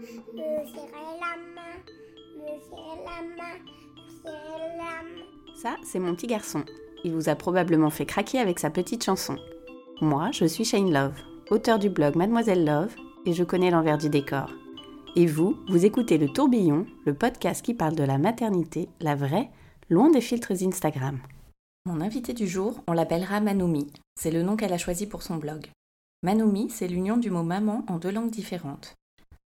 Me serrer la main, me serrer la main, me serrer la main. Ça, c'est mon petit garçon. Il vous a probablement fait craquer avec sa petite chanson. Moi, je suis Shane Love, auteur du blog Mademoiselle Love, et je connais l'envers du décor. Et vous, vous écoutez Le Tourbillon, le podcast qui parle de la maternité, la vraie, loin des filtres Instagram. Mon invité du jour, on l'appellera Manoumi. C'est le nom qu'elle a choisi pour son blog. Manoumi, c'est l'union du mot maman en deux langues différentes.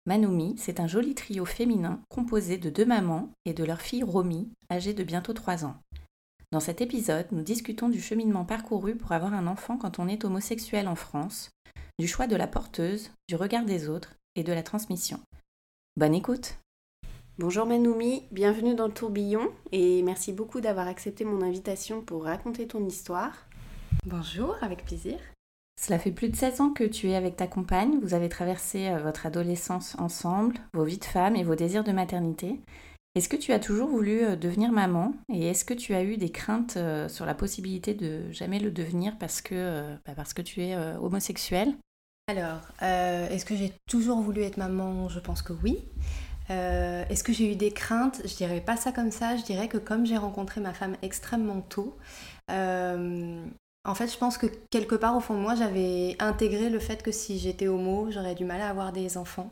Manoumi, c'est un joli trio féminin composé de deux mamans et de leur fille Romy, âgée de bientôt 3 ans. Dans cet épisode, nous discutons du cheminement parcouru pour avoir un enfant quand on est homosexuel en France, du choix de la porteuse, du regard des autres et de la transmission. Bonne écoute Bonjour Manoumi, bienvenue dans le tourbillon et merci beaucoup d'avoir accepté mon invitation pour raconter ton histoire. Bonjour, avec plaisir. Cela fait plus de 16 ans que tu es avec ta compagne, vous avez traversé euh, votre adolescence ensemble, vos vies de femme et vos désirs de maternité. Est-ce que tu as toujours voulu euh, devenir maman? Et est-ce que tu as eu des craintes euh, sur la possibilité de jamais le devenir parce que, bah, tu es homosexuel Alors, est-ce que j'ai toujours voulu être maman? Je pense que oui. Est-ce que j'ai eu des craintes? Je dirais pas ça comme ça. Je dirais que comme j'ai rencontré ma femme extrêmement tôt, en fait, je pense que quelque part au fond de moi, j'avais intégré le fait que si j'étais homo, j'aurais du mal à avoir des enfants.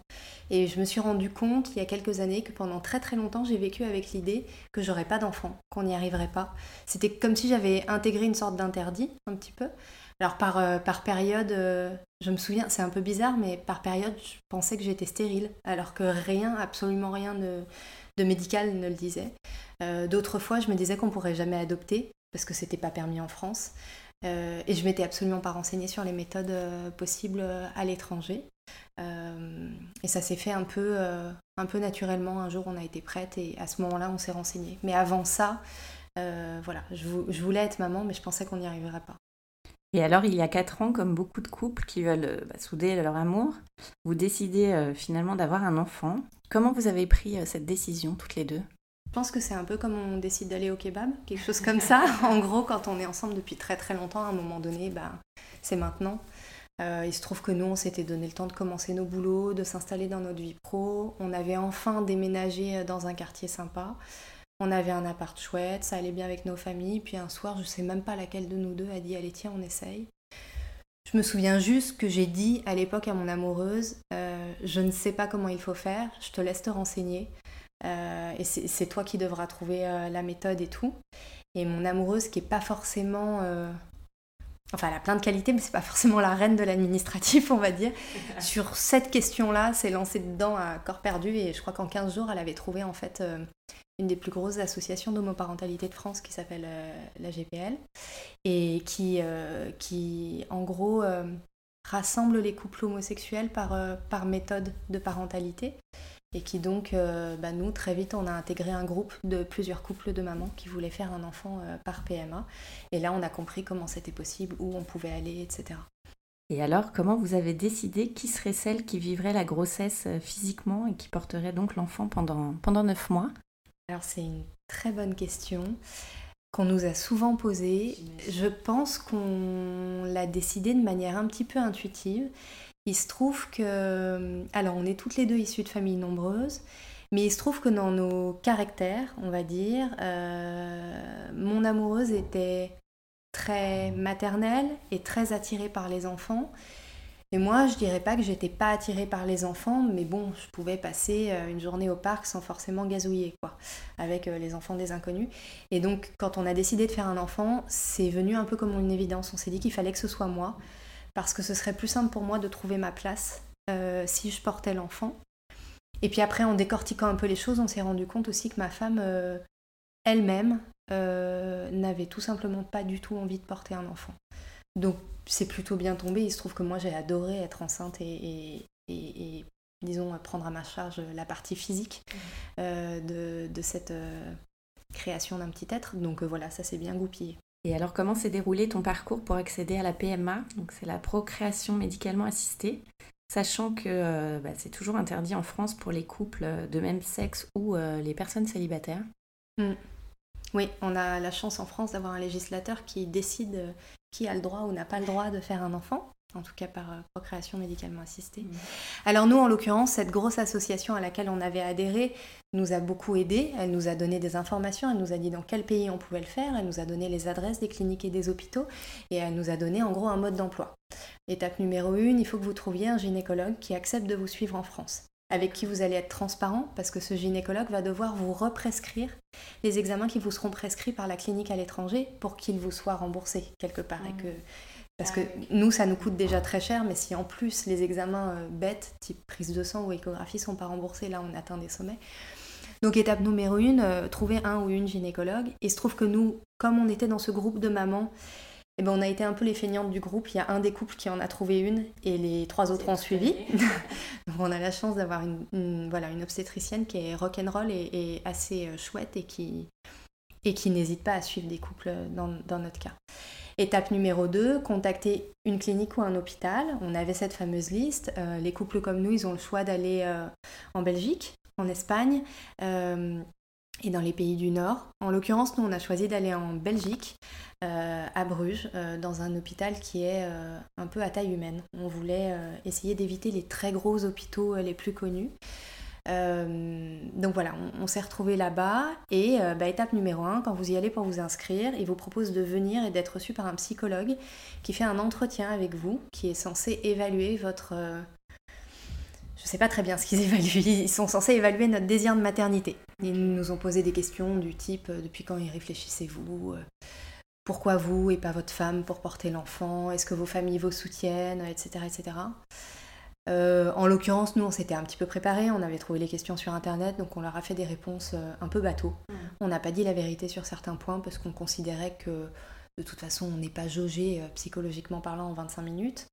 Et je me suis rendu compte il y a quelques années que pendant très très longtemps, j'ai vécu avec l'idée que j'aurais pas d'enfants, qu'on n'y arriverait pas. C'était comme si j'avais intégré une sorte d'interdit, un petit peu. Alors par, euh, période, euh, je me souviens, c'est un peu bizarre, mais par période, je pensais que j'étais stérile, alors que rien, absolument rien de, de médical ne le disait. Euh, D'autres fois, je me disais qu'on pourrait jamais adopter, parce que c'était pas permis en France. Euh, et je m'étais absolument pas renseignée sur les méthodes euh, possibles euh, à l'étranger. Et ça s'est fait un peu, un peu naturellement. Un jour, on a été prête et à ce moment-là, on s'est renseigné. Mais avant ça, voilà, je, vou- je voulais être maman, mais je pensais qu'on n'y arriverait pas. Et alors, il y a 4 ans, comme beaucoup de couples qui veulent bah, souder leur amour, vous décidez finalement d'avoir un enfant. Comment vous avez pris cette décision toutes les deux? Je pense que c'est un peu comme on décide d'aller au kebab, quelque chose comme ça. en gros, quand on est ensemble depuis très très longtemps, à un moment donné, bah, c'est maintenant. Euh, il se trouve que nous, on s'était donné le temps de commencer nos boulots, de s'installer dans notre vie pro. On avait enfin déménagé euh, dans un quartier sympa. On avait un appart chouette, ça allait bien avec nos familles. Puis un soir, je sais même pas laquelle de nous deux a dit Allez, tiens, on essaye. Je me souviens juste que j'ai dit à l'époque à mon amoureuse euh, Je ne sais pas comment il faut faire, je te laisse te renseigner. Euh, et c'est toi qui devras trouver euh, la méthode et tout. Et mon amoureuse, qui est pas forcément. euh, Enfin, elle a plein de qualités, mais c'est pas forcément la reine de l'administratif, on va dire. Sur cette question-là, s'est lancée dedans à corps perdu et je crois qu'en 15 jours, elle avait trouvé en fait euh, une des plus grosses associations d'homoparentalité de France qui s'appelle euh, la GPL et qui, euh, qui en gros, rassemble les couples homosexuels par, par méthode de parentalité et qui donc, euh, bah, nous, très vite, on a intégré un groupe de plusieurs couples de mamans qui voulaient faire un enfant euh, par PMA. Et là, on a compris comment c'était possible, où on pouvait aller, etc. Et alors, comment vous avez décidé qui serait celle qui vivrait la grossesse euh, physiquement et qui porterait donc l'enfant pendant, pendant 9 mois? Alors, c'est une très bonne question qu'on nous a souvent posée. Je pense qu'on l'a décidé de manière un petit peu intuitive. Il se trouve que... Alors, on est toutes les deux issues de familles nombreuses, mais il se trouve que dans nos caractères, on va dire, euh, mon amoureuse était très maternelle et très attirée par les enfants. Et moi, je dirais pas que j'étais pas attirée par les enfants, mais bon, je pouvais passer euh, une journée au parc sans forcément gazouiller, quoi, avec euh, les enfants des inconnus. Et donc, quand on a décidé de faire un enfant, c'est venu un peu comme une évidence. On s'est dit qu'il fallait que ce soit moi, parce que ce serait plus simple pour moi de trouver ma place euh, si je portais l'enfant. Et puis après, en décortiquant un peu les choses, on s'est rendu compte aussi que ma femme, euh, elle-même, n'avaient tout simplement pas du tout envie de porter un enfant. Donc c'est plutôt bien tombé. Il se trouve que moi j'ai adoré être enceinte et, disons prendre à ma charge la partie physique de, de, cette création d'un petit être. Donc voilà, ça s'est bien goupillé. Et alors, comment s'est déroulé ton parcours pour accéder à la PMA Donc, c'est la procréation médicalement assistée, sachant que euh, bah, c'est toujours interdit en France pour les couples de même sexe ou euh, les personnes célibataires. Mm. Oui, on a la chance en France d'avoir un législateur qui décide euh, qui a le droit ou n'a pas le droit de faire un enfant en tout cas par euh, procréation médicalement assistée. Mmh. Alors nous, en l'occurrence, cette grosse association à laquelle on avait adhéré nous a beaucoup aidé. Elle nous a donné des informations, elle nous a dit dans quel pays on pouvait le faire, elle nous a donné les adresses des cliniques et des hôpitaux, et elle nous a donné en gros un mode d'emploi. Étape numéro une, il faut que vous trouviez un gynécologue qui accepte de vous suivre en France avec qui vous allez être transparent parce que ce gynécologue va devoir vous represcrire les examens qui vous seront prescrits par la clinique à l'étranger pour qu'ils vous soient remboursés quelque part et mmh. que parce que nous, ça nous coûte déjà très cher, mais si en plus les examens euh, bêtes, type prise de sang ou échographie, sont pas remboursés, là on atteint des sommets. Donc étape numéro une, euh, trouver un ou une gynécologue. Et il se trouve que nous, comme on était dans ce groupe de mamans, eh ben, on a été un peu les feignantes du groupe. Il y a un des couples qui en a trouvé une et les trois autres ont suivi. Donc on a la chance d'avoir une, voilà, une obstétricienne qui est rock'n'roll et, et assez euh, chouette et qui, et qui n'hésite pas à suivre des couples dans, dans notre cas. Étape numéro 2, contacter une clinique ou un hôpital. On avait cette fameuse liste. Euh, les couples comme nous, ils ont le choix d'aller euh, en Belgique, en Espagne euh, et dans les pays du Nord. En l'occurrence, nous, on a choisi d'aller en Belgique, à Bruges, dans un hôpital qui est un peu à taille humaine. On voulait essayer d'éviter les très gros hôpitaux les plus connus. Euh, donc voilà, on, s'est retrouvé là-bas et euh, bah, étape numéro 1, quand vous y allez pour vous inscrire, il vous propose de venir et d'être reçu par un psychologue qui fait un entretien avec vous, qui est censé évaluer votre... Euh, je ne sais pas très bien ce qu'ils évaluent, ils sont censés évaluer notre désir de maternité. Ils nous ont posé des questions du type depuis quand y réfléchissez-vous pourquoi vous et pas votre femme pour porter l'enfant Est-ce que vos familles vous soutiennent Etc. etc. Euh, en l'occurrence, nous, on s'était un petit peu préparé, on avait trouvé les questions sur Internet, donc on leur a fait des réponses euh, un peu bateau. Mm. On n'a pas dit la vérité sur certains points parce qu'on considérait que de toute façon, on n'est pas jaugé euh, psychologiquement parlant en 25 minutes.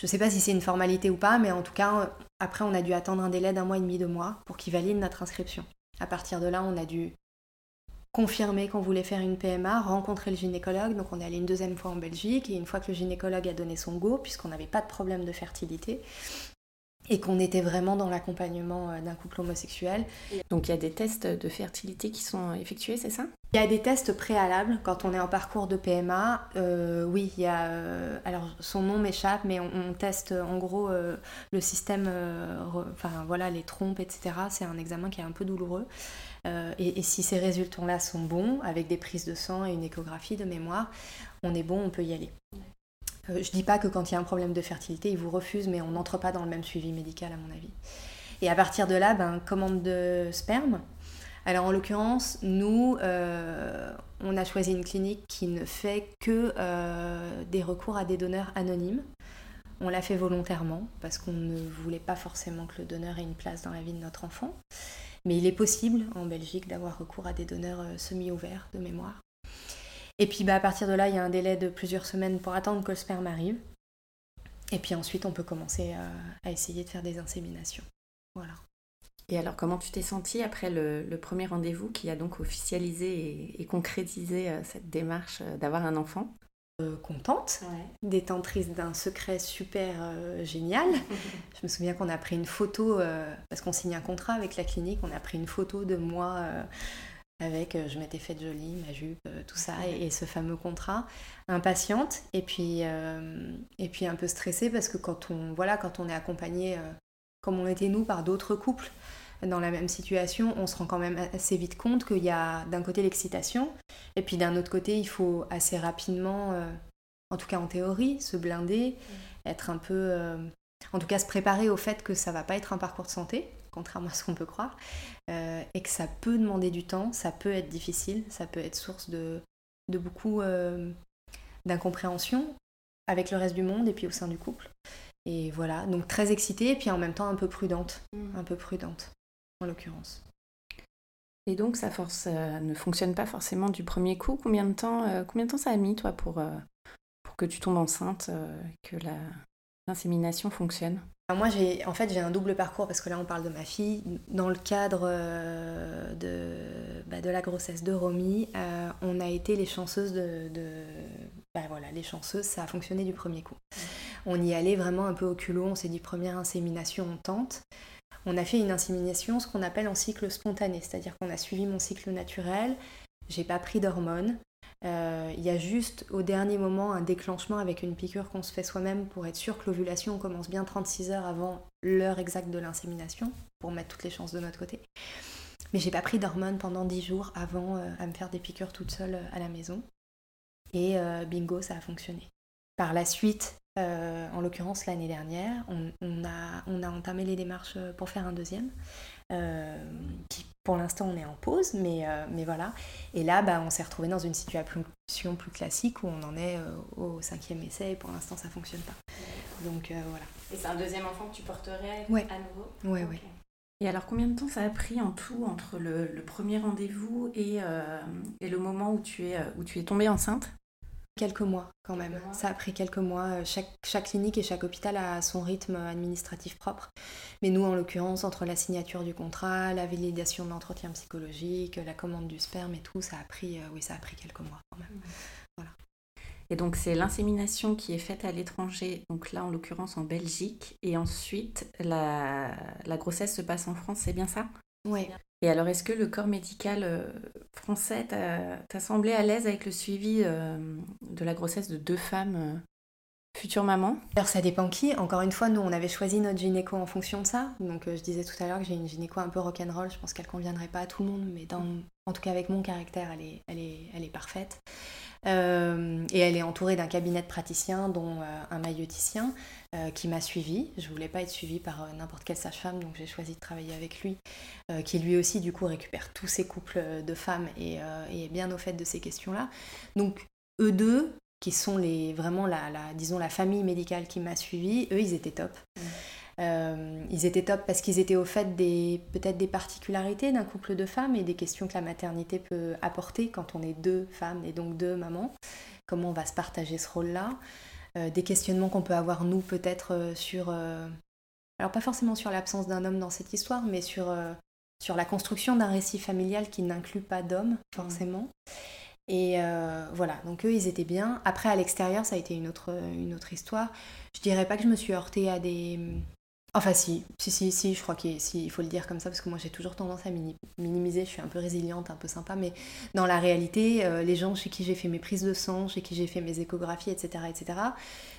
Je ne sais pas si c'est une formalité ou pas, mais en tout cas, après, on a dû attendre un délai d'un mois et demi, deux mois pour qu'ils valident notre inscription. À partir de là, on a dû confirmer qu'on voulait faire une PMA, rencontrer le gynécologue. Donc on est allé une deuxième fois en Belgique et une fois que le gynécologue a donné son go, puisqu'on n'avait pas de problème de fertilité, et qu'on était vraiment dans l'accompagnement euh, d'un couple homosexuel. Donc il y a des tests de fertilité qui sont effectués, c'est ça? Il y a des tests préalables quand on est en parcours de PMA. Euh, oui, il y a. Euh, alors son nom m'échappe, mais on, teste en gros le système, enfin voilà, les trompes, etc. C'est un examen qui est un peu douloureux. Euh, et, si ces résultats-là sont bons, avec des prises de sang et une échographie de mémoire, on est bon, on peut y aller. Euh, je dis pas que quand il y a un problème de fertilité, ils vous refusent, mais on n'entre pas dans le même suivi médical à mon avis. Et à partir de là, ben, commande de sperme. Alors en l'occurrence, nous, euh, on a choisi une clinique qui ne fait que des recours à des donneurs anonymes. On l'a fait volontairement parce qu'on ne voulait pas forcément que le donneur ait une place dans la vie de notre enfant. Mais il est possible en Belgique d'avoir recours à des donneurs euh, semi-ouverts de mémoire. Et puis bah, à partir de là, il y a un délai de plusieurs semaines pour attendre que le sperme arrive. Et puis ensuite, on peut commencer euh, à, essayer de faire des inséminations. Voilà. Et alors, comment tu t'es sentie après le, premier rendez-vous qui a donc officialisé et concrétisé euh, cette démarche d'avoir un enfant? Euh, contente, détentrice d'un secret super euh, génial. je me souviens qu'on a pris une photo, euh, parce qu'on signe un contrat avec la clinique, on a pris une photo de moi avec, je m'étais faite jolie, ma jupe, tout ça, et, ce fameux contrat. Impatiente, et puis, et puis un peu stressée, parce que quand on, voilà, quand on est accompagné, comme on était nous, par d'autres couples, dans la même situation, on se rend quand même assez vite compte qu'il y a d'un côté l'excitation, et puis d'un autre côté, il faut assez rapidement, euh, en tout cas en théorie, se blinder, mm. être un peu... Euh, en tout cas, se préparer au fait que ça va pas être un parcours de santé, contrairement à ce qu'on peut croire, euh, et que ça peut demander du temps, ça peut être difficile, ça peut être source de, de beaucoup d'incompréhension avec le reste du monde et puis au sein du couple. Et voilà, donc très excitée et puis en même temps un peu prudente, mm. un peu prudente en l'occurrence. Et donc, sa force ne fonctionne pas forcément du premier coup. Combien de temps, combien de temps ça a mis, toi, pour, pour que tu tombes enceinte, que l'insémination fonctionne? Moi, j'ai, en fait, j'ai un double parcours parce que là, on parle de ma fille. Dans le cadre euh, de, bah, de la grossesse de Romy, euh, on a été les chanceuses de, bah, voilà, les chanceuses, ça a fonctionné du premier coup. On y allait vraiment un peu au culot. On s'est dit première insémination, on tente. On a fait une insémination, ce qu'on appelle en cycle spontané, c'est-à-dire qu'on a suivi mon cycle naturel. J'ai pas pris d'hormones. Euh, il y a juste au dernier moment un déclenchement avec une piqûre qu'on se fait soi-même pour être sûr que l'ovulation commence bien 36 heures avant l'heure exacte de l'insémination, pour mettre toutes les chances de notre côté. Mais j'ai pas pris d'hormones pendant 10 jours avant euh, à me faire des piqûres toute seule euh, à la maison. Et bingo, ça a fonctionné. Par la suite, en l'occurrence l'année dernière, on, a, on, a, entamé les démarches pour faire un deuxième, qui pour l'instant, on est en pause, mais, euh, mais voilà. Et là, bah, on s'est retrouvé dans une situation plus classique où on en est euh, au cinquième essai et pour l'instant, ça fonctionne pas. Donc euh, voilà. Et c'est un deuxième enfant que tu porterais à nouveau? Oui, oui. Et alors, combien de temps ça a pris en tout entre le, premier rendez-vous et, et, le moment où tu es, où tu es tombée enceinte? Quelques mois quand même. Ça a pris quelques mois. Euh, chaque, chaque, clinique et chaque hôpital a son rythme administratif propre. Mais nous, en l'occurrence, entre la signature du contrat, la validation de l'entretien psychologique, la commande du sperme et tout, ça a pris, euh, oui, ça a pris quelques mois quand même. Voilà. Et donc c'est l'insémination qui est faite à l'étranger, donc là en l'occurrence en Belgique, et ensuite la, la grossesse se passe en France, c'est bien ça? Oui. Et alors, est-ce que le corps médical euh, français t'a semblé à l'aise avec le suivi euh, de la grossesse de deux femmes euh, futures mamans Alors, ça dépend qui. Encore une fois, nous, on avait choisi notre gynéco en fonction de ça. Donc, je disais tout à l'heure que j'ai une gynéco un peu rock'n'roll. Je pense qu'elle conviendrait pas à tout le monde, mais en tout cas, avec mon caractère, elle est, elle est, elle est parfaite. Euh, et elle est entourée d'un cabinet de praticiens, dont euh, un mailloticien, euh, qui m'a suivie. Je voulais pas être suivie par n'importe quelle sage-femme, donc j'ai choisi de travailler avec lui, qui lui aussi, du coup, récupère tous ces couples de femmes et, est bien au fait de ces questions-là. Donc, eux deux, qui sont les, vraiment la, la disons, la famille médicale qui m'a suivie, eux, ils étaient top. Mmh. Euh, ils étaient top parce qu'ils étaient au fait des peut-être des particularités d'un couple de femmes et des questions que la maternité peut apporter quand on est deux femmes et donc deux mamans. Comment on va se partager ce rôle-là? Euh, Des questionnements qu'on peut avoir nous peut-être euh, sur alors pas forcément sur l'absence d'un homme dans cette histoire, mais sur sur la construction d'un récit familial qui n'inclut pas d'homme forcément. Et voilà, donc eux, ils étaient bien. Après, à l'extérieur, ça a été une autre, une autre histoire. Je dirais pas que je me suis heurtée à des, Enfin si, si, si, si je crois qu'il faut le dire comme ça, parce que moi j'ai toujours tendance à minimiser, je suis un peu résiliente, un peu sympa, mais dans la réalité, euh, les gens chez qui j'ai fait mes prises de sang, chez qui j'ai fait mes échographies, etc., etc.,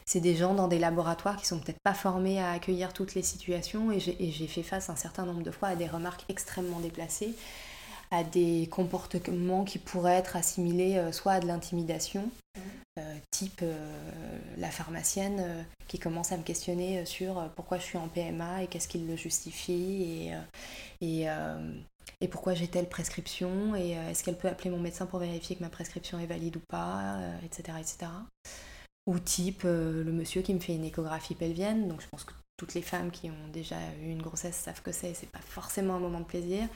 c'est des gens dans des laboratoires qui sont peut-être pas formés à accueillir toutes les situations, et j'ai fait face un certain nombre de fois à des remarques extrêmement déplacées, à des comportements qui pourraient être assimilés euh, soit à de l'intimidation, euh, type euh, la pharmacienne qui commence à me questionner sur pourquoi je suis en PMA et qu'est-ce qui le justifie et, et, et pourquoi j'ai telle prescription et est-ce qu'elle peut appeler mon médecin pour vérifier que ma prescription est valide ou pas, etc., etc. Ou type le monsieur qui me fait une échographie pelvienne, donc je pense que toutes les femmes qui ont déjà eu une grossesse savent que c'est, c'est pas forcément un moment de plaisir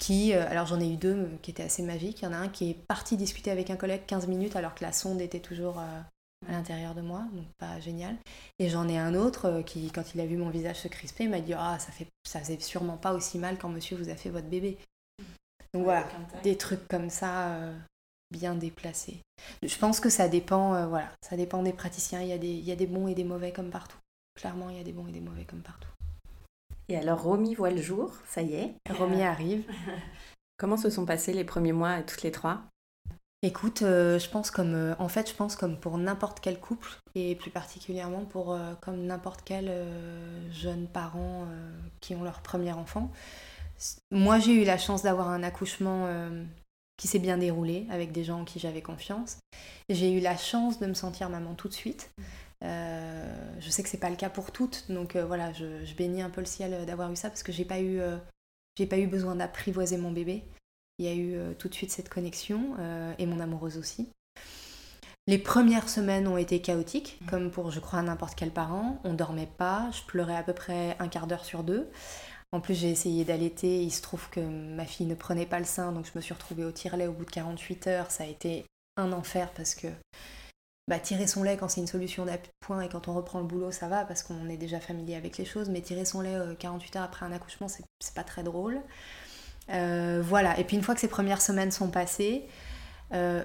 qui, euh, alors j'en ai eu deux euh, qui étaient assez magiques. Il y en a un qui est parti discuter avec un collègue 15 minutes alors que la sonde était toujours euh, à l'intérieur de moi, donc pas génial. Et j'en ai un autre qui, quand il a vu mon visage se crisper, m'a dit Ah, ça, fait, ça faisait sûrement pas aussi mal quand monsieur vous a fait votre bébé. Donc voilà, des trucs comme ça bien déplacés. Je pense que ça dépend, voilà, ça dépend des praticiens. Il y, a des, il y a des bons et des mauvais comme partout. Clairement, il y a des bons et des mauvais comme partout. Et alors Romy voit le jour, ça y est. Romy arrive. Comment se sont passés les premiers mois toutes les trois? Écoute, euh, je pense comme euh, en fait, je pense comme pour n'importe quel couple et plus particulièrement pour euh, comme n'importe quel jeune parent qui ont leur premier enfant. Moi, j'ai eu la chance d'avoir un accouchement qui s'est bien déroulé avec des gens en qui j'avais confiance. J'ai eu la chance de me sentir maman tout de suite. Euh, je sais que c'est pas le cas pour toutes, donc euh, voilà, je, bénis un peu le ciel d'avoir eu ça parce que j'ai pas eu, euh, j'ai pas eu besoin d'apprivoiser mon bébé. Il y a eu tout de suite cette connexion et mon amoureuse aussi. Les premières semaines ont été chaotiques, mmh. comme pour, je crois, n'importe quel parent. On dormait pas, je pleurais à peu près un quart d'heure sur deux. En plus, j'ai essayé d'allaiter. Il se trouve que ma fille ne prenait pas le sein, donc je me suis retrouvée au tire-lait au bout de 48 heures. Ça a été un enfer parce que bah, tirer son lait quand c'est une solution d'appoint et quand on reprend le boulot, ça va parce qu'on est déjà familier avec les choses. Mais tirer son lait 48 heures après un accouchement, c'est pas très drôle. voilà. Et puis une fois que ces premières semaines sont passées,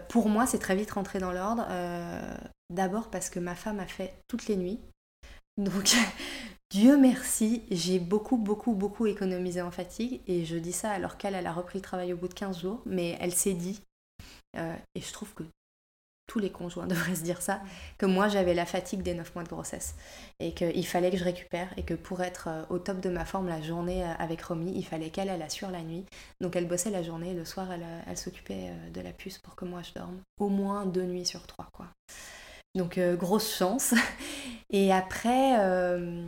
pour moi, c'est très vite rentré dans l'ordre. D'abord parce que ma femme a fait toutes les nuits. Donc, Dieu merci, j'ai beaucoup, beaucoup, beaucoup économisé en fatigue. Et je dis ça alors qu'elle, elle a repris le travail au bout de 15 jours. Mais elle s'est dit, euh, et je trouve que tous les conjoints devraient se dire ça, que moi j'avais la fatigue des 9 mois de grossesse. Et qu'il fallait que je récupère. Et que pour être euh, au top de ma forme la journée euh, avec Romy, il fallait qu'elle, elle assure la nuit. Donc elle bossait la journée. Et le soir, elle, elle s'occupait de la puce pour que moi je dorme. Au moins deux nuits sur trois, quoi. Donc euh, grosse chance. Et après, euh,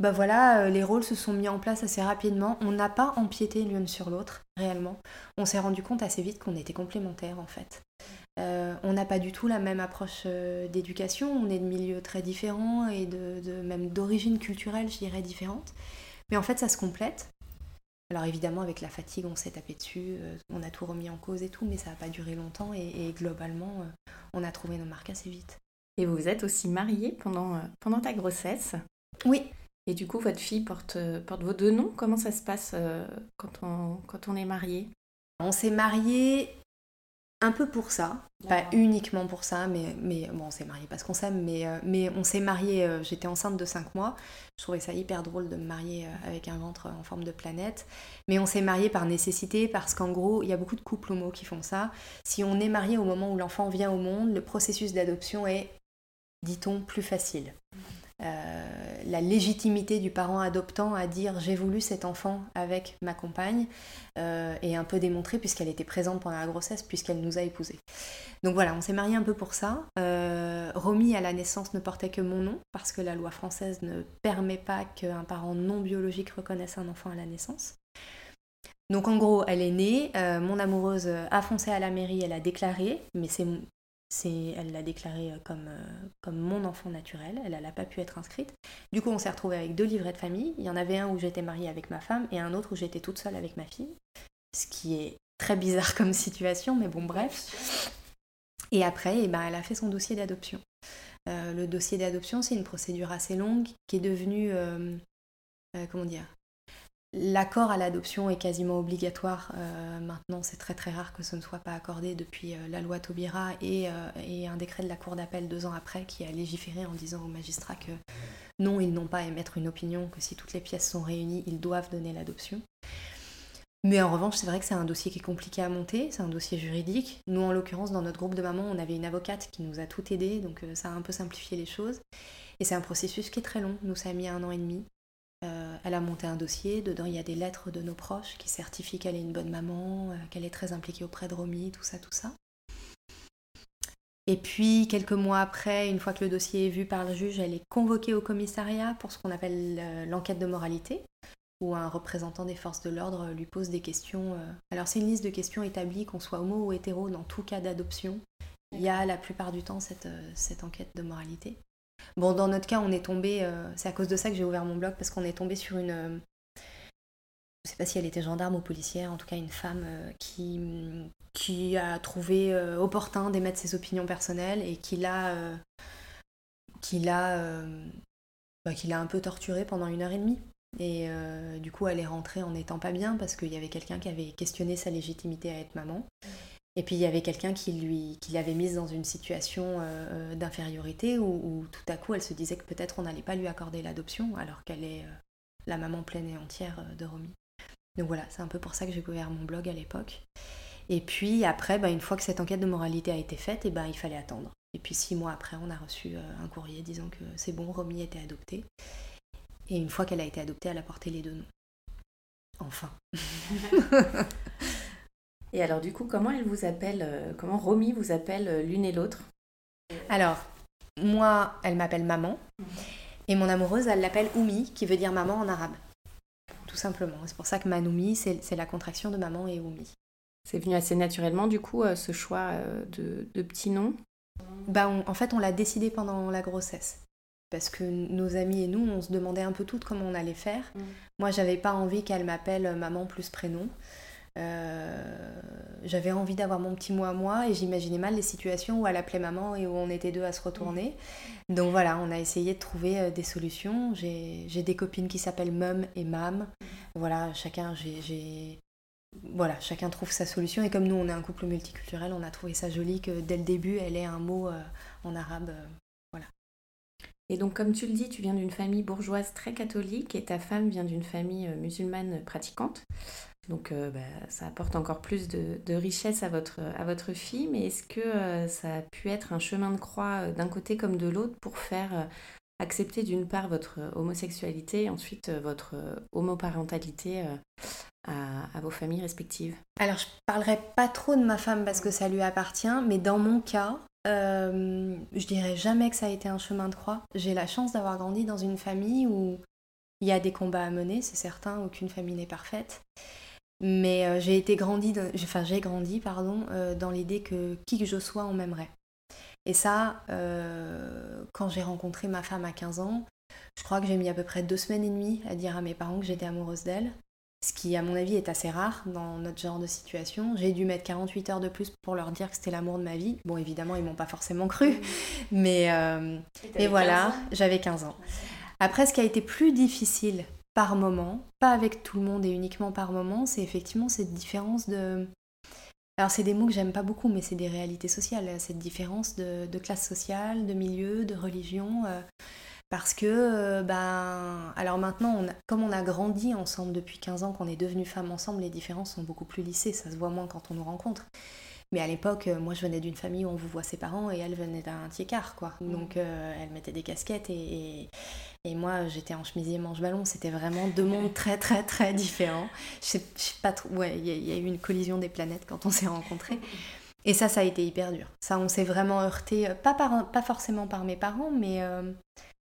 bah voilà, euh, les rôles se sont mis en place assez rapidement. On n'a pas empiété l'une sur l'autre, réellement. On s'est rendu compte assez vite qu'on était complémentaires en fait. On n'a pas du tout la même approche d'éducation, on est de milieux très différents et de, même d'origine culturelle, je dirais, différente. Mais en fait, ça se complète. Alors évidemment, avec la fatigue, on s'est tapé dessus, on a tout remis en cause et tout, mais ça n'a pas duré longtemps et globalement, on a trouvé nos marques assez vite. Et vous vous êtes aussi mariée pendant, euh, pendant ta grossesse. Oui. Et du coup, votre fille porte, euh, porte vos deux noms. Comment ça se passe euh, quand, on, quand on est marié On s'est marié un peu pour ça, pas uniquement pour ça, mais, mais bon, on s'est marié parce qu'on s'aime, mais, mais on s'est marié, j'étais enceinte de 5 mois, je trouvais ça hyper drôle de me marier avec un ventre en forme de planète, mais on s'est marié par nécessité parce qu'en gros, il y a beaucoup de couples homo qui font ça. Si on est marié au moment où l'enfant vient au monde, le processus d'adoption est dit-on, plus facile. Euh, la légitimité du parent adoptant à dire j'ai voulu cet enfant avec ma compagne euh, est un peu démontrée puisqu'elle était présente pendant la grossesse, puisqu'elle nous a épousés. Donc voilà, on s'est mariés un peu pour ça. Euh, Romy à la naissance ne portait que mon nom parce que la loi française ne permet pas qu'un parent non biologique reconnaisse un enfant à la naissance. Donc en gros, elle est née, mon amoureuse a foncé à la mairie, elle a déclaré, mais c'est elle l'a déclaré euh, comme, euh, comme mon enfant naturel, elle n'a pas pu être inscrite. Du coup, on s'est retrouvé avec deux livrets de famille. Il y en avait un où j'étais mariée avec ma femme et un autre où j'étais toute seule avec ma fille. Ce qui est très bizarre comme situation, mais bon, bref. Et après, eh ben, elle a fait son dossier d'adoption. Euh, le dossier d'adoption, c'est une procédure assez longue qui est devenue, comment dire, L'accord à l'adoption est quasiment obligatoire. Euh, maintenant, c'est très très rare que ce ne soit pas accordé depuis euh, la loi Taubira euh, et, un décret de la Cour d'appel deux ans après qui a légiféré en disant aux magistrats que non, ils n'ont pas à émettre une opinion, que si toutes les pièces sont réunies, ils doivent donner l'adoption. Mais en revanche, c'est vrai que c'est un dossier qui est compliqué à monter, c'est un dossier juridique. Nous, en l'occurrence, dans notre groupe de mamans, on avait une avocate qui nous a tout aidé, donc ça a un peu simplifié les choses. Et c'est un processus qui est très long. Nous, ça a mis un an et demi. Euh, elle a monté un dossier, dedans il y a des lettres de nos proches qui certifient qu'elle est une bonne maman, euh, qu'elle est très impliquée auprès de Romy, tout ça, tout ça. Et puis, quelques mois après, une fois que le dossier est vu par le juge, elle est convoquée au commissariat pour ce qu'on appelle euh, l'enquête de moralité, où un représentant des forces de l'ordre lui pose des questions. Alors, c'est une liste de questions établies, qu'on soit homo ou hétéro, dans tout cas d'adoption. Il y a la plupart du temps cette enquête de moralité. Bon, dans notre cas, on est tombé, euh, c'est à cause de ça que j'ai ouvert mon blog, parce qu'on est tombé sur une. Euh, je sais pas si elle était gendarme ou policière, en tout cas une femme euh, qui, a trouvé opportun d'émettre ses opinions personnelles et qui l'a. qui l'a. Bah, qui l'a un peu torturée pendant une heure et demie. Et du coup, elle est rentrée en n'étant pas bien parce qu'il y avait quelqu'un qui avait questionné sa légitimité à être maman. Et puis il y avait quelqu'un qui lui qui l'avait mise dans une situation euh, euh, d'infériorité où, tout à coup elle se disait que peut-être on n'allait pas lui accorder l'adoption alors qu'elle est euh, la maman pleine et entière de Romy. Donc voilà, c'est un peu pour ça que j'ai ouvert mon blog à l'époque. Et puis après, bah, une fois que cette enquête de moralité a été faite, et ben, il fallait attendre. Et puis six mois après, on a reçu un courrier disant que c'est bon, Romy était adoptée. Et une fois qu'elle a été adoptée, elle a porté les deux noms. Enfin. Et alors du coup, comment elle vous appelle, euh, comment Romy vous appelle euh, l'une et l'autre? Alors, moi, elle m'appelle maman. Mhm. Et mon amoureuse, elle l'appelle Oumi, qui veut dire maman en arabe. Tout simplement. C'est pour ça que Manoumi, c'est la contraction de maman et Oumi. C'est venu assez naturellement, du coup, euh, ce choix de, de petits noms? Bah, En fait, on l'a décidé pendant la grossesse. parce que nos amis et nous, on se demandait un peu toutes comment on allait faire. Mm. Moi, j'avais pas envie qu'elle m'appelle maman plus prénom. Euh, j'avais envie d'avoir mon petit mot à moi et j'imaginais mal les situations où elle appelait maman et où on était deux à se retourner. Donc voilà, on a essayé de trouver euh, des solutions. J'ai des copines qui s'appellent Mum et Mam. Voilà, chacun, j'ai voilà, chacun trouve sa solution. Et comme nous, on est un couple multiculturel, on a trouvé ça joli que dès le début, elle ait un mot euh, en arabe. Et donc, comme tu le dis, tu viens d'une famille bourgeoise très catholique et ta femme vient d'une famille musulmane pratiquante. Donc euh, bah, ça apporte encore plus de, richesse à votre, à votre fille, mais est-ce que euh, ça a pu être un chemin de croix euh, d'un côté comme de l'autre pour faire accepter d'une part votre homosexualité et ensuite votre homoparentalité à, vos familles respectives? Alors je parlerai pas trop de ma femme parce que ça lui appartient, mais dans mon cas, je dirais jamais que ça a été un chemin de croix. J'ai la chance d'avoir grandi dans une famille où il y a des combats à mener, c'est certain, aucune famille n'est parfaite. Mais euh, j'ai été grandi, j'ai grandi pardon, euh, dans l'idée que qui que je sois, on m'aimerait. Et ça, euh, quand j'ai rencontré ma femme à 15 ans, je crois que j'ai mis à peu près deux semaines et demie à dire à mes parents que j'étais amoureuse d'elle. Ce qui, à mon avis, est assez rare dans notre genre de situation. J'ai dû mettre 48 heures de plus pour leur dire que c'était l'amour de ma vie. Bon, évidemment, ils m'ont pas forcément cru. Mmh. Mais, et, voilà, j'avais 15 ans. Après, ce qui a été plus difficile, par moment, pas avec tout le monde et uniquement par moment, c'est effectivement cette différence de... Alors c'est des mots que j'aime pas beaucoup, mais c'est des réalités sociales, cette différence de, classe sociale, de milieu, de religion. Euh, parce que, euh, ben, alors maintenant, on comme on a grandi ensemble depuis 15 ans, qu'on est devenus femmes ensemble, les différences sont beaucoup plus lissées, ça se voit moins quand on nous rencontre. Mais à l'époque, euh, moi je venais d'une famille où on vous voit ses parents et elle venait d'un tiers quoi. Mmh. Donc elle mettait des casquettes et, et moi, j'étais en chemisier manche-ballon. C'était vraiment deux mondes très, très, très différents. Je sais, pas trop. Ouais, il y, a eu une collision des planètes quand on s'est rencontrés. Et ça, ça a été hyper dur. Ça, on s'est vraiment heurté, euh, pas, par, pas forcément par mes parents, mais, euh,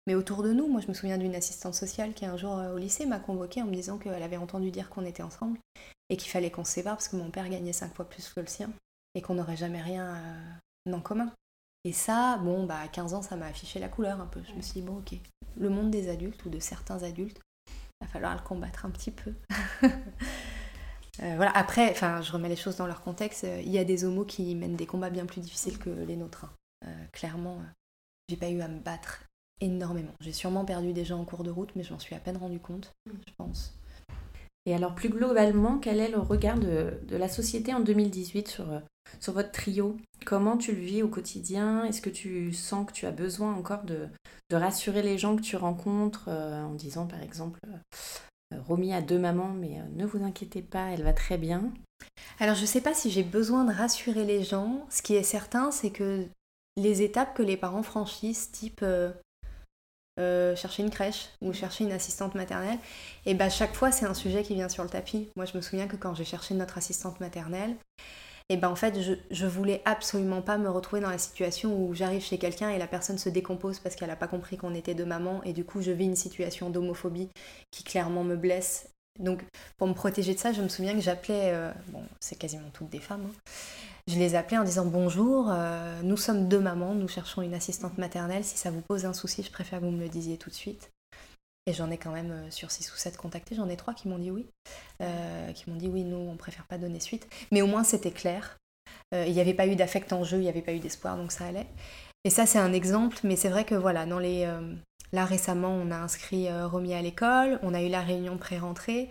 mais autour de nous. Moi, je me souviens d'une assistante sociale qui, un jour euh, au lycée, m'a convoquée en me disant qu'elle avait entendu dire qu'on était ensemble et qu'il fallait qu'on se sépare parce que mon père gagnait cinq fois plus que le sien et qu'on n'aurait jamais rien en commun. Et ça, bon, bah, à 15 ans, ça m'a affiché la couleur un peu. Je me suis dit, bon, ok, le monde des adultes ou de certains adultes, il va falloir le combattre un petit peu. Euh, voilà, après, je remets les choses dans leur contexte. Il y a des homos qui mènent des combats bien plus difficiles que les nôtres. Hein. Euh, clairement, euh, j'ai pas eu à me battre énormément. J'ai sûrement perdu des gens en cours de route, mais je m'en suis à peine rendu compte, je pense. Et alors, plus globalement, quel est le regard de, de la société en 2018 sur sur votre trio? Comment tu le vis au quotidien? Est-ce que tu sens que tu as besoin encore de, rassurer les gens que tu rencontres euh, en disant par exemple euh, Romy a deux mamans, mais euh, ne vous inquiétez pas, elle va très bien Alors je ne sais pas si j'ai besoin de rassurer les gens. Ce qui est certain, c'est que les étapes que les parents franchissent, type chercher une crèche ou chercher une assistante maternelle, et bah chaque fois c'est un sujet qui vient sur le tapis. Moi je me souviens que quand j'ai cherché notre assistante maternelle, et ben en fait je, je voulais absolument pas me retrouver dans la situation où j'arrive chez quelqu'un et la personne se décompose parce qu'elle a pas compris qu'on était deux mamans et du coup je vis une situation d'homophobie qui clairement me blesse. Donc pour me protéger de ça, je me souviens que j'appelais, euh, bon c'est quasiment toutes des femmes, hein. Je les appelais en disant bonjour, euh, nous sommes deux mamans, nous cherchons une assistante maternelle, si ça vous pose un souci, je préfère que vous me le disiez tout de suite. Et j'en ai quand même euh, sur 6 ou 7 contactés, j'en ai 3 qui m'ont dit oui. Euh, qui m'ont dit oui, nous, on préfère pas donner suite. Mais au moins, c'était clair. Il n'y avait pas eu d'affect en jeu, il n'y avait pas eu d'espoir, donc ça allait. Et ça, c'est un exemple, mais c'est vrai que voilà, dans les. là, récemment, on a inscrit Romy à l'école, on a eu la réunion pré-rentrée.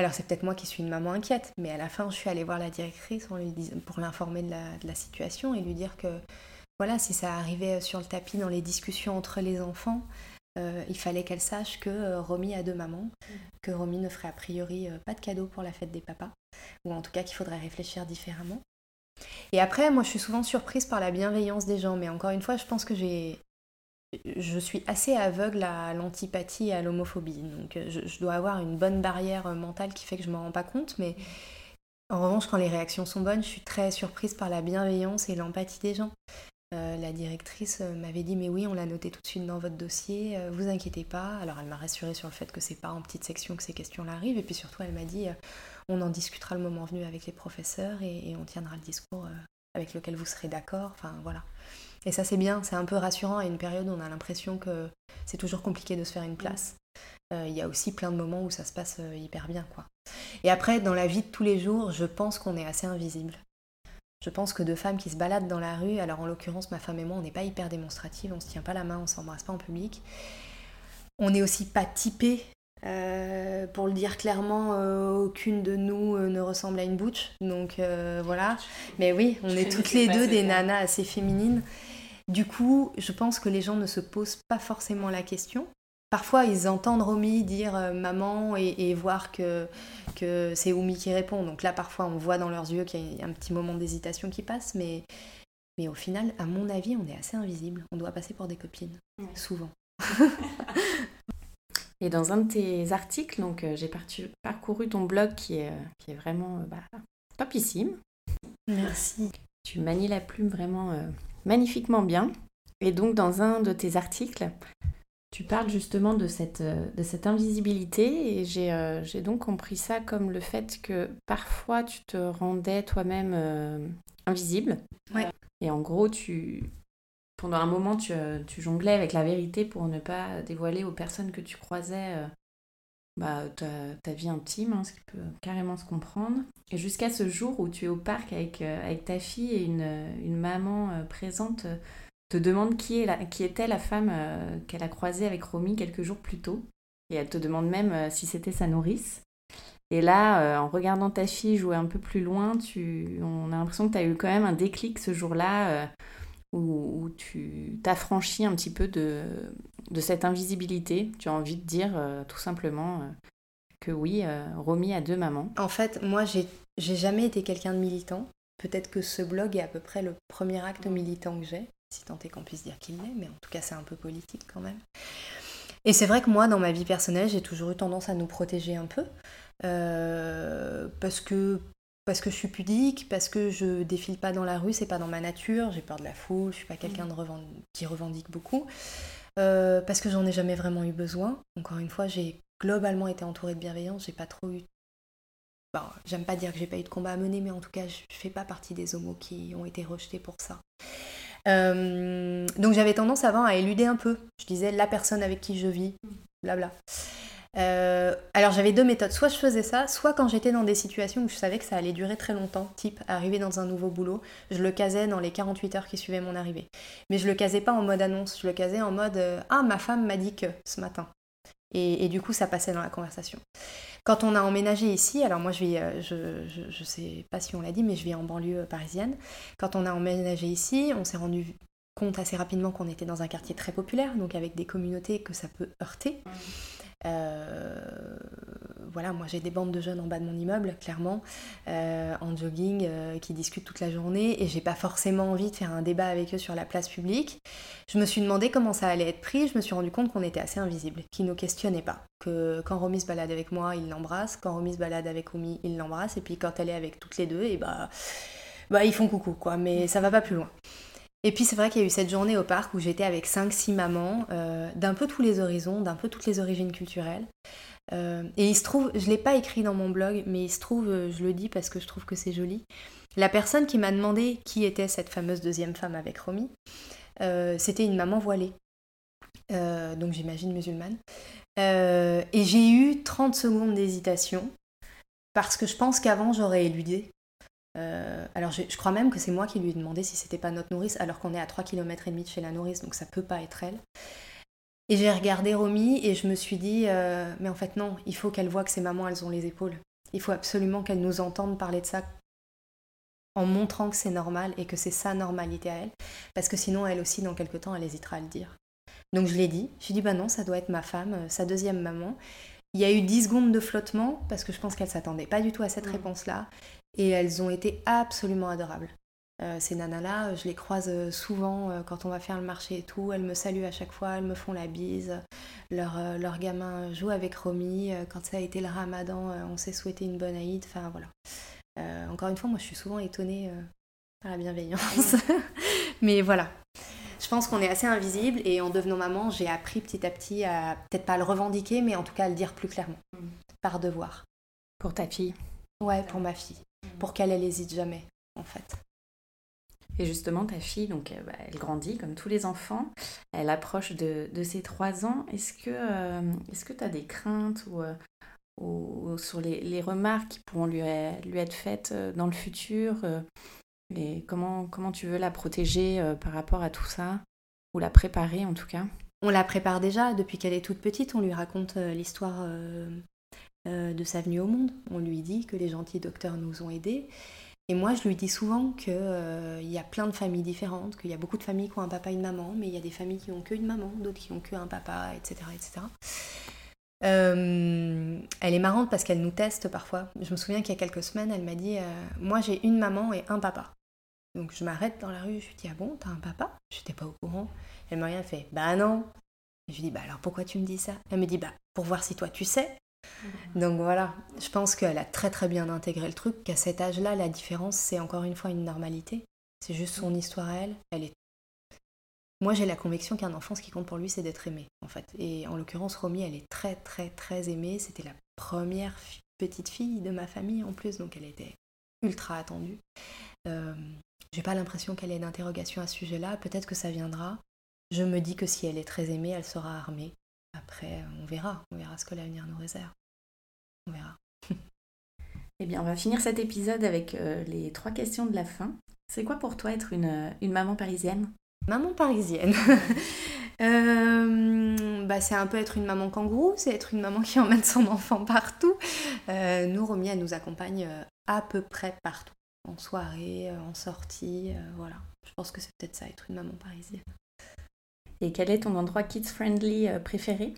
Alors, c'est peut-être moi qui suis une maman inquiète, mais à la fin, je suis allée voir la directrice pour l'informer de la, de la situation et lui dire que voilà, si ça arrivait sur le tapis dans les discussions entre les enfants, euh, il fallait qu'elle sache que euh, Romy a deux mamans, mm. que Romy ne ferait a priori euh, pas de cadeau pour la fête des papas, ou en tout cas qu'il faudrait réfléchir différemment. Et après, moi je suis souvent surprise par la bienveillance des gens, mais encore une fois, je pense que j'ai. Je suis assez aveugle à l'antipathie et à l'homophobie, donc je, dois avoir une bonne barrière mentale qui fait que je ne m'en rends pas compte, mais en revanche, quand les réactions sont bonnes, je suis très surprise par la bienveillance et l'empathie des gens. Euh, la directrice euh, m'avait dit mais oui on l'a noté tout de suite dans votre dossier, euh, vous inquiétez pas. Alors elle m'a rassurée sur le fait que c'est pas en petite section que ces questions-là arrivent et puis surtout elle m'a dit on en discutera le moment venu avec les professeurs et, on tiendra le discours avec lequel vous serez d'accord. Voilà. Et ça c'est bien, c'est un peu rassurant à une période où on a l'impression que c'est toujours compliqué de se faire une place. Euh, il y a aussi plein de moments où ça se passe euh, hyper bien, quoi. Et après, dans la vie de tous les jours, je pense qu'on est assez invisible. Je pense que deux femmes qui se baladent dans la rue, alors en l'occurrence, ma femme et moi, on n'est pas hyper démonstratives, on se tient pas la main, on s'embrasse pas en public. On n'est aussi pas typées. Euh, pour le dire clairement, aucune de nous ne ressemble à une butch. Donc voilà. Mais oui, on est toutes les deux des nanas assez féminines. Du coup, je pense que les gens ne se posent pas forcément la question. Parfois, ils entendent Romy dire euh, maman et, voir que, que c'est Oumi qui répond. Donc là, parfois, on voit dans leurs yeux qu'il y a un petit moment d'hésitation qui passe, mais, mais au final, à mon avis, on est assez invisible. On doit passer pour des copines, souvent. et dans un de tes articles, donc euh, j'ai parcouru ton blog qui est, euh, qui est vraiment bah, topissime. Merci. Tu manies la plume vraiment magnifiquement bien. Et donc, dans un de tes articles, tu parles justement de cette, euh, de cette invisibilité et euh, j'ai donc compris ça comme le fait que parfois tu te rendais toi-même euh, invisible. Et en gros, tu, pendant un moment, tu, tu, jonglais avec la vérité pour ne pas dévoiler aux personnes que tu croisais bah, ta, ta, vie intime, hein, ce qui peut carrément se comprendre. Jusqu'à ce jour où tu es au parc avec, avec ta fille et une, une maman présente te demande qui, est la, qui était la femme euh, qu'elle a croisée avec Romy quelques jours plus tôt. Et elle te demande même euh, si c'était sa nourrice. Et là, euh, en regardant ta fille jouer un peu plus loin, tu, on a l'impression que tu as eu quand même un déclic ce jour-là où, où, tu t'affranchis un petit peu de, de cette invisibilité. Tu as envie de dire tout simplement que oui, Romy a deux mamans. En fait, moi, j'ai jamais été quelqu'un de militant. Peut-être que ce blog est à peu près le premier acte militant que j'ai si tant est qu'on puisse dire qu'il l'est, mais en tout cas c'est un peu politique quand même. Et c'est vrai que moi, dans ma vie personnelle, j'ai toujours eu tendance à nous protéger un peu, euh, parce que parce que je suis pudique, parce que je défile pas dans la rue, c'est pas dans ma nature, j'ai peur de la foule, je suis pas quelqu'un qui revendique beaucoup, euh, parce que j'en ai jamais vraiment eu besoin. Encore une fois, j'ai globalement été entourée de bienveillance, j'ai pas trop eu Bon, j'aime pas dire que j'ai pas eu de combat à mener, mais en tout cas, je fais pas partie des homos qui ont été rejetés pour ça. Euh, donc j'avais tendance avant à éluder un peu. Je disais la personne avec qui je vis, blabla. Euh, alors j'avais deux méthodes. Soit je faisais ça, soit quand j'étais dans des situations où je savais que ça allait durer très longtemps, type arriver dans un nouveau boulot, je le casais dans les 48 heures qui suivaient mon arrivée. Mais je le casais pas en mode annonce, je le casais en mode euh, Ah, ma femme m'a dit que ce matin. Et, du coup, ça passait dans la conversation. Quand on a emménagé ici, alors moi je vis, euh, je, je, sais pas si on l'a dit, mais je vis en banlieue parisienne. Quand on a emménagé ici, on s'est rendu compte assez rapidement qu'on était dans un quartier très populaire, donc avec des communautés que ça peut heurter. Voilà, moi j'ai des bandes de jeunes en bas de mon immeuble, clairement, euh, en jogging, euh, qui discutent toute la journée, et j'ai pas forcément envie de faire un débat avec eux sur la place publique. Je me suis demandé comment ça allait être pris, je me suis rendu compte qu'on était assez invisible, qu'ils nous questionnaient pas. Que quand Romy se balade avec moi, il l'embrasse, quand Romy se balade avec Oumi, il l'embrasse, et puis quand elle est avec toutes les deux, et bah, bah ils font coucou, quoi, mais ça va pas plus loin. Et puis c'est vrai qu'il y a eu cette journée au parc où j'étais avec 5-6 mamans euh, d'un peu tous les horizons, d'un peu toutes les origines culturelles. Euh, et il se trouve, je ne l'ai pas écrit dans mon blog, mais il se trouve, euh, je le dis parce que je trouve que c'est joli, la personne qui m'a demandé qui était cette fameuse deuxième femme avec Romy, c'était une maman voilée. donc j'imagine musulmane. et j'ai eu 30 secondes d'hésitation parce que je pense qu'avant j'aurais éludé euh, alors je, crois même que c'est moi qui lui ai demandé si c'était pas notre nourrice, alors qu'on est à 3 km et demi de chez la nourrice, donc ça peut pas être elle. Et j'ai regardé Romy et je me suis dit, euh, mais en fait non, il faut qu'elle voit que ses mamans, elles ont les épaules. Il faut absolument qu'elle nous entende parler de ça en montrant que c'est normal et que c'est sa normalité à elle, parce que sinon elle aussi, dans quelques temps, elle hésitera à le dire. Donc je l'ai dit, j'ai dit, bah non, ça doit être ma femme, euh, sa deuxième maman. Il y a eu 10 secondes de flottement, parce que je pense qu'elle s'attendait pas du tout à cette réponse-là. Et elles ont été absolument adorables. Euh, ces nanas-là, je les croise euh, souvent euh, quand on va faire le marché et tout. Elles me saluent à chaque fois, elles me font la bise. Leur, leur gamin joue avec Romy. quand ça a été le ramadan, on s'est souhaité une bonne Aïd. Enfin voilà. encore une fois, moi je suis souvent étonnée par la bienveillance. Mais voilà. Je pense qu'on est assez invisible et en devenant maman, j'ai appris petit à petit à peut-être pas le revendiquer, mais en tout cas à le dire plus clairement. Mm. Par devoir. Pour ta fille Ouais, pour ma fille pour qu'elle, elle hésite jamais, en fait. Et justement, ta fille, donc, bah, elle grandit comme tous les enfants. Elle approche de, ses trois ans. Est-ce que tu as des craintes ou, ou sur les, remarques qui pourront lui, lui être faites dans le futur Et comment, comment tu veux la protéger par rapport à tout ça? Ou la préparer en tout cas? On la prépare déjà depuis qu'elle est toute petite. On lui raconte euh, l'histoire euh, euh, de sa venue au monde. On lui dit que les gentils docteurs nous ont aidés. Et moi, je lui dis souvent qu'il y a plein de familles différentes, qu'il y a beaucoup de familles qui ont un papa et une maman, mais il y a des familles qui ont qu'une maman, d'autres qui ont qu'un papa, etc. etc. elle est marrante parce qu'elle nous teste parfois. Je me souviens qu'il y a quelques semaines, elle m'a dit Moi, j'ai une maman et un papa. Donc je m'arrête dans la rue, je lui dis Ah bon, t'as un papa? Je n'étais pas au courant. Elle m'a rien fait. Bah non. je lui dis bah alors pourquoi tu me dis ça? Elle me dit bah pour voir si toi tu sais. Donc voilà, je pense qu'elle a très très bien intégré le truc, qu'à cet âge-là, la différence, c'est encore une fois une normalité. C'est juste son histoire à elle. Elle est... Moi, j'ai la conviction qu'un enfant, ce qui compte pour lui, c'est d'être aimé, en fait. Et en l'occurrence, Romy, elle est très très très aimée. C'était la première petite fille de ma famille en plus, donc elle était ultra attendue. Euh, j'ai pas l'impression qu'elle ait d'interrogation à ce sujet-là. Peut-être que ça viendra. Je me dis que si elle est très aimée, elle sera armée. Après, on verra. On verra ce que l'avenir nous réserve. On verra. eh bien, on va finir cet épisode avec euh, les trois questions de la fin. C'est quoi pour toi être une, euh, une maman parisienne? Maman parisienne euh, bah, C'est un peu être une maman kangourou, c'est être une maman qui emmène son enfant partout. nous, Romy, elle nous accompagne à peu près partout. En soirée, en sortie, voilà. Je pense que c'est peut-être ça, être une maman parisienne. Et quel est ton endroit kids-friendly euh, préféré?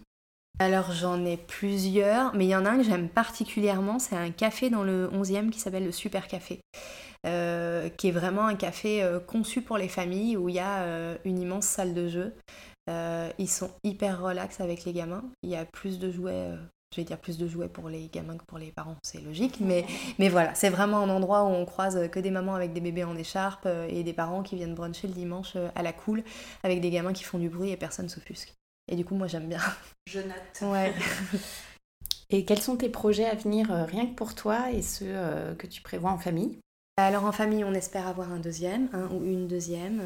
Alors j'en ai plusieurs, mais il y en a un que j'aime particulièrement, c'est un café dans le 11e qui s'appelle le Super Café, euh, qui est vraiment un café euh, conçu pour les familles où il y a une immense salle de jeu. ils sont hyper relax avec les gamins, il y a plus de jouets je vais dire plus de jouets pour les gamins que pour les parents, c'est logique, mais, mais voilà, c'est vraiment un endroit où on croise que des mamans avec des bébés en écharpe euh, et des parents qui viennent bruncher le dimanche euh, à la cool avec des gamins qui font du bruit et personne s'offusque. Et du coup, moi j'aime bien. Je note. Ouais. et quels sont tes projets à venir euh, rien que pour toi et ceux que tu prévois en famille? Alors en famille, on espère avoir un deuxième, un ou une deuxième,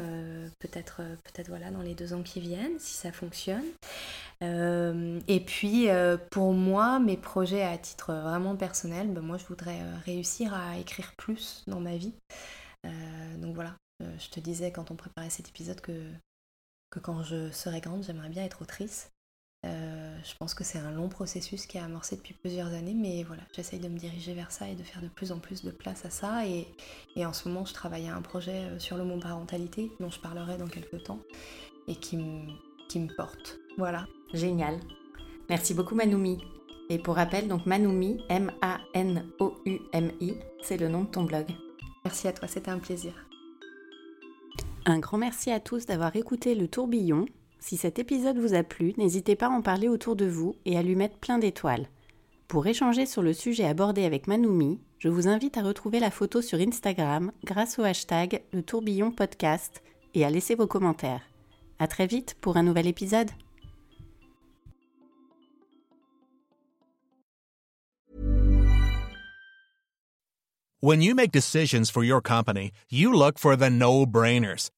peut-être peut-être voilà dans les deux ans qui viennent, si ça fonctionne. Euh, et puis euh, pour moi, mes projets à titre vraiment personnel, ben, moi je voudrais euh, réussir à écrire plus dans ma vie. donc voilà, je te disais quand on préparait cet épisode que, que quand je serai grande, j'aimerais bien être autrice. Je pense que c'est un long processus qui a amorcé depuis plusieurs années, mais voilà, j'essaye de me diriger vers ça et de faire de plus en plus de place à ça. Et, et en ce moment, je travaille à un projet sur le mot parentalité, dont je parlerai dans quelques temps, et qui qui me porte. Voilà. Génial. Merci beaucoup Manoumi. Et pour rappel, donc Manoumi, M-A-N-O-U-M-I, c'est le nom de ton blog. Merci à toi, c'était un plaisir. Un grand merci à tous d'avoir écouté le tourbillon. Si cet épisode vous a plu, n'hésitez pas à en parler autour de vous et à lui mettre plein d'étoiles. Pour échanger sur le sujet abordé avec Manoumi, je vous invite à retrouver la photo sur Instagram grâce au hashtag le tourbillon podcast et à laisser vos commentaires. À très vite pour un nouvel épisode. When you make decisions for your company, you look for the no-brainers.